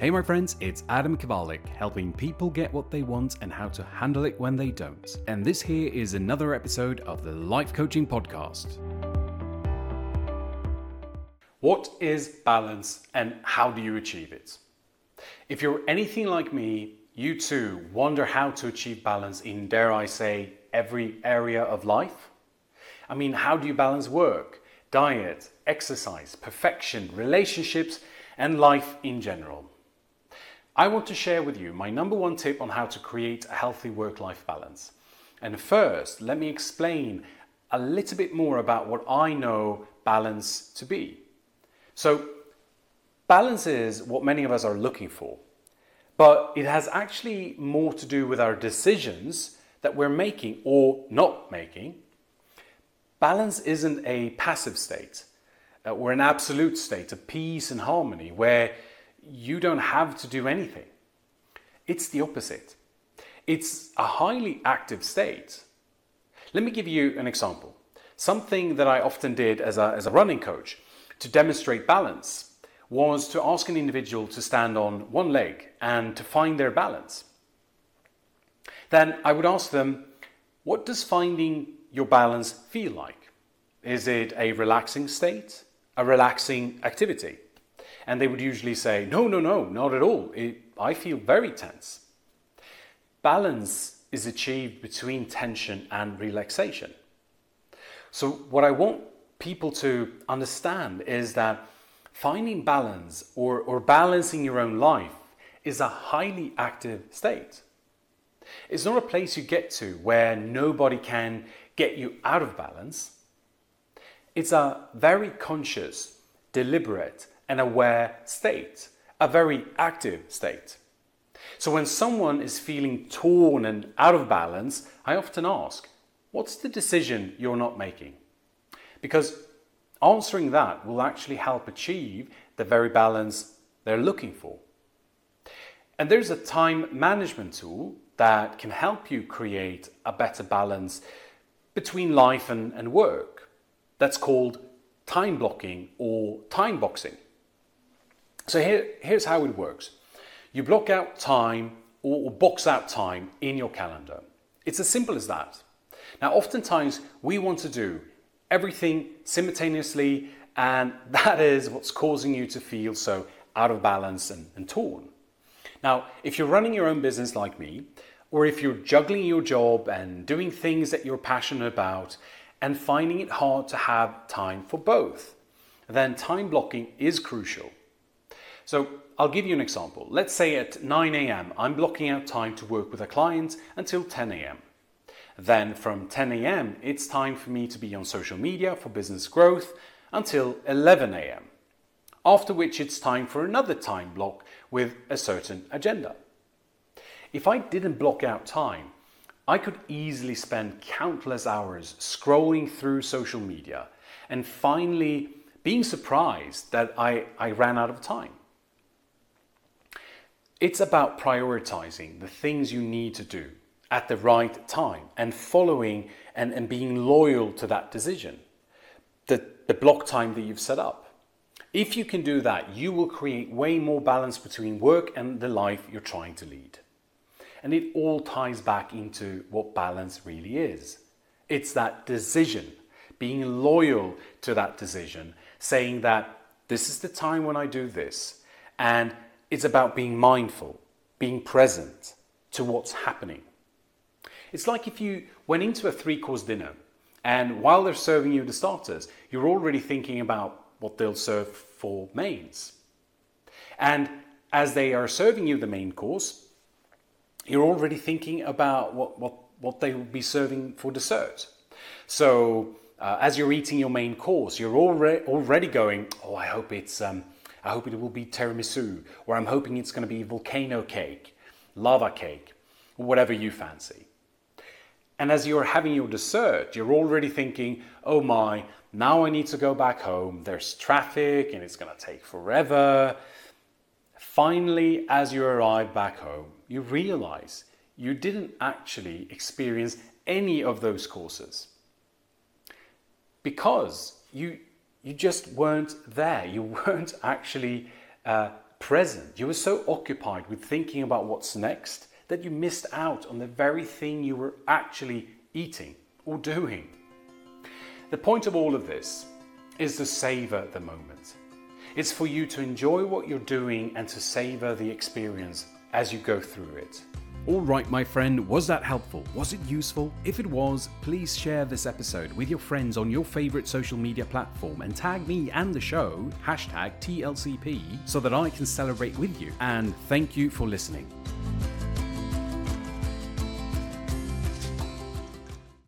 Hey, my friends, it's Adam Kawalec, helping people get what they want and how to handle it when they don't. And this here is another episode of the Life Coaching Podcast. What is balance and how do you achieve it? If you're anything like me, you too wonder how to achieve balance in, dare I say, every area of life. I mean, how do you balance work, diet, exercise, perfection, relationships, and life in general? I want to share with you my number one tip on how to create a healthy work life balance. And first, let me explain a little bit more about what I know balance to be. So, balance is what many of us are looking for, but it has actually more to do with our decisions that we're making or not making. Balance isn't a passive state uh, or an absolute state of peace and harmony where you don't have to do anything. It's the opposite. It's a highly active state. Let me give you an example. Something that I often did as a, as a running coach to demonstrate balance was to ask an individual to stand on one leg and to find their balance. Then I would ask them, what does finding your balance feel like? Is it a relaxing state, a relaxing activity? And they would usually say, No, no, no, not at all. It, I feel very tense. Balance is achieved between tension and relaxation. So, what I want people to understand is that finding balance or, or balancing your own life is a highly active state. It's not a place you get to where nobody can get you out of balance. It's a very conscious, deliberate, an aware state, a very active state. So when someone is feeling torn and out of balance, I often ask, what's the decision you're not making? Because answering that will actually help achieve the very balance they're looking for. And there's a time management tool that can help you create a better balance between life and, and work. That's called time blocking or time boxing. So here, here's how it works. You block out time or box out time in your calendar. It's as simple as that. Now, oftentimes we want to do everything simultaneously, and that is what's causing you to feel so out of balance and, and torn. Now, if you're running your own business like me, or if you're juggling your job and doing things that you're passionate about and finding it hard to have time for both, then time blocking is crucial. So I'll give you an example. Let's say at 9 a.m. I'm blocking out time to work with a client until 10 a.m. Then from 10 a.m. it's time for me to be on social media for business growth until 11 a.m. After which it's time for another time block with a certain agenda. If I didn't block out time, I could easily spend countless hours scrolling through social media and finally being surprised that I, I ran out of time. It's about prioritizing the things you need to do at the right time and following and, and being loyal to that decision, the, the block time that you've set up. If you can do that, you will create way more balance between work and the life you're trying to lead. And it all ties back into what balance really is it's that decision, being loyal to that decision, saying that this is the time when I do this, and it's about being mindful, being present to what's happening. It's like if you went into a three course dinner and while they're serving you the starters, you're already thinking about what they'll serve for mains. And as they are serving you the main course, you're already thinking about what, what, what they will be serving for dessert. So uh, as you're eating your main course, you're already, already going, oh, I hope it's um, I hope it will be tiramisu, or I'm hoping it's going to be volcano cake, lava cake, whatever you fancy. And as you're having your dessert, you're already thinking, oh my, now I need to go back home. There's traffic and it's going to take forever. Finally, as you arrive back home, you realize you didn't actually experience any of those courses because you you just weren't there. You weren't actually uh, present. You were so occupied with thinking about what's next that you missed out on the very thing you were actually eating or doing. The point of all of this is to savor the moment. It's for you to enjoy what you're doing and to savor the experience as you go through it. All right, my friend, was that helpful? Was it useful? If it was, please share this episode with your friends on your favorite social media platform and tag me and the show, hashtag TLCP, so that I can celebrate with you. And thank you for listening.